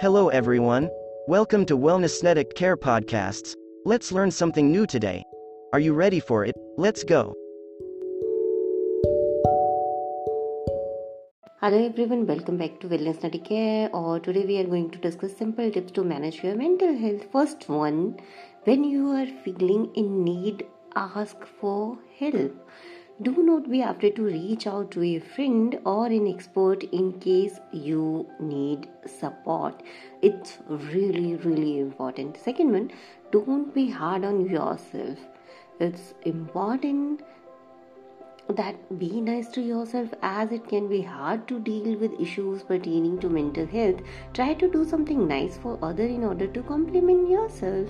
Hello everyone. Welcome to Wellnessnetic Care Podcasts. Let's learn something new today. Are you ready for it? Let's go. Hello everyone, welcome back to Wellnessnetic Care. Or today we are going to discuss simple tips to manage your mental health. First one, when you are feeling in need, ask for help. Do not be afraid to reach out to a friend or an expert in case you need support. It's really, really important. Second one, don't be hard on yourself. It's important that be nice to yourself as it can be hard to deal with issues pertaining to mental health try to do something nice for other in order to compliment yourself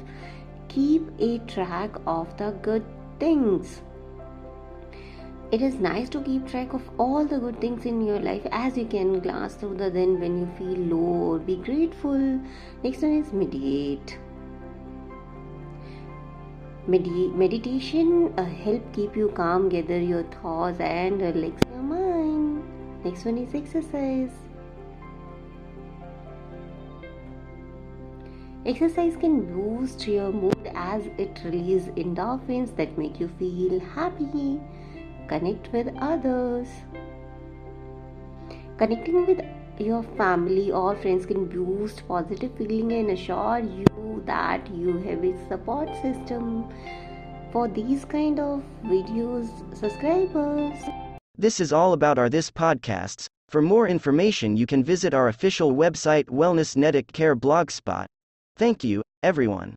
keep a track of the good things it is nice to keep track of all the good things in your life as you can glance through the then when you feel low. Or be grateful. Next one is meditate Medi- meditation uh, help keep you calm gather your thoughts and relax your mind. Next one is exercise. Exercise can boost your mood as it releases endorphins that make you feel happy connect with others. Connecting with your family or friends can boost positive feeling and assure you that you have a support system. For these kind of videos, subscribers. This is all about our this podcasts. For more information, you can visit our official website Wellnessnetic Care Blogspot. Thank you, everyone.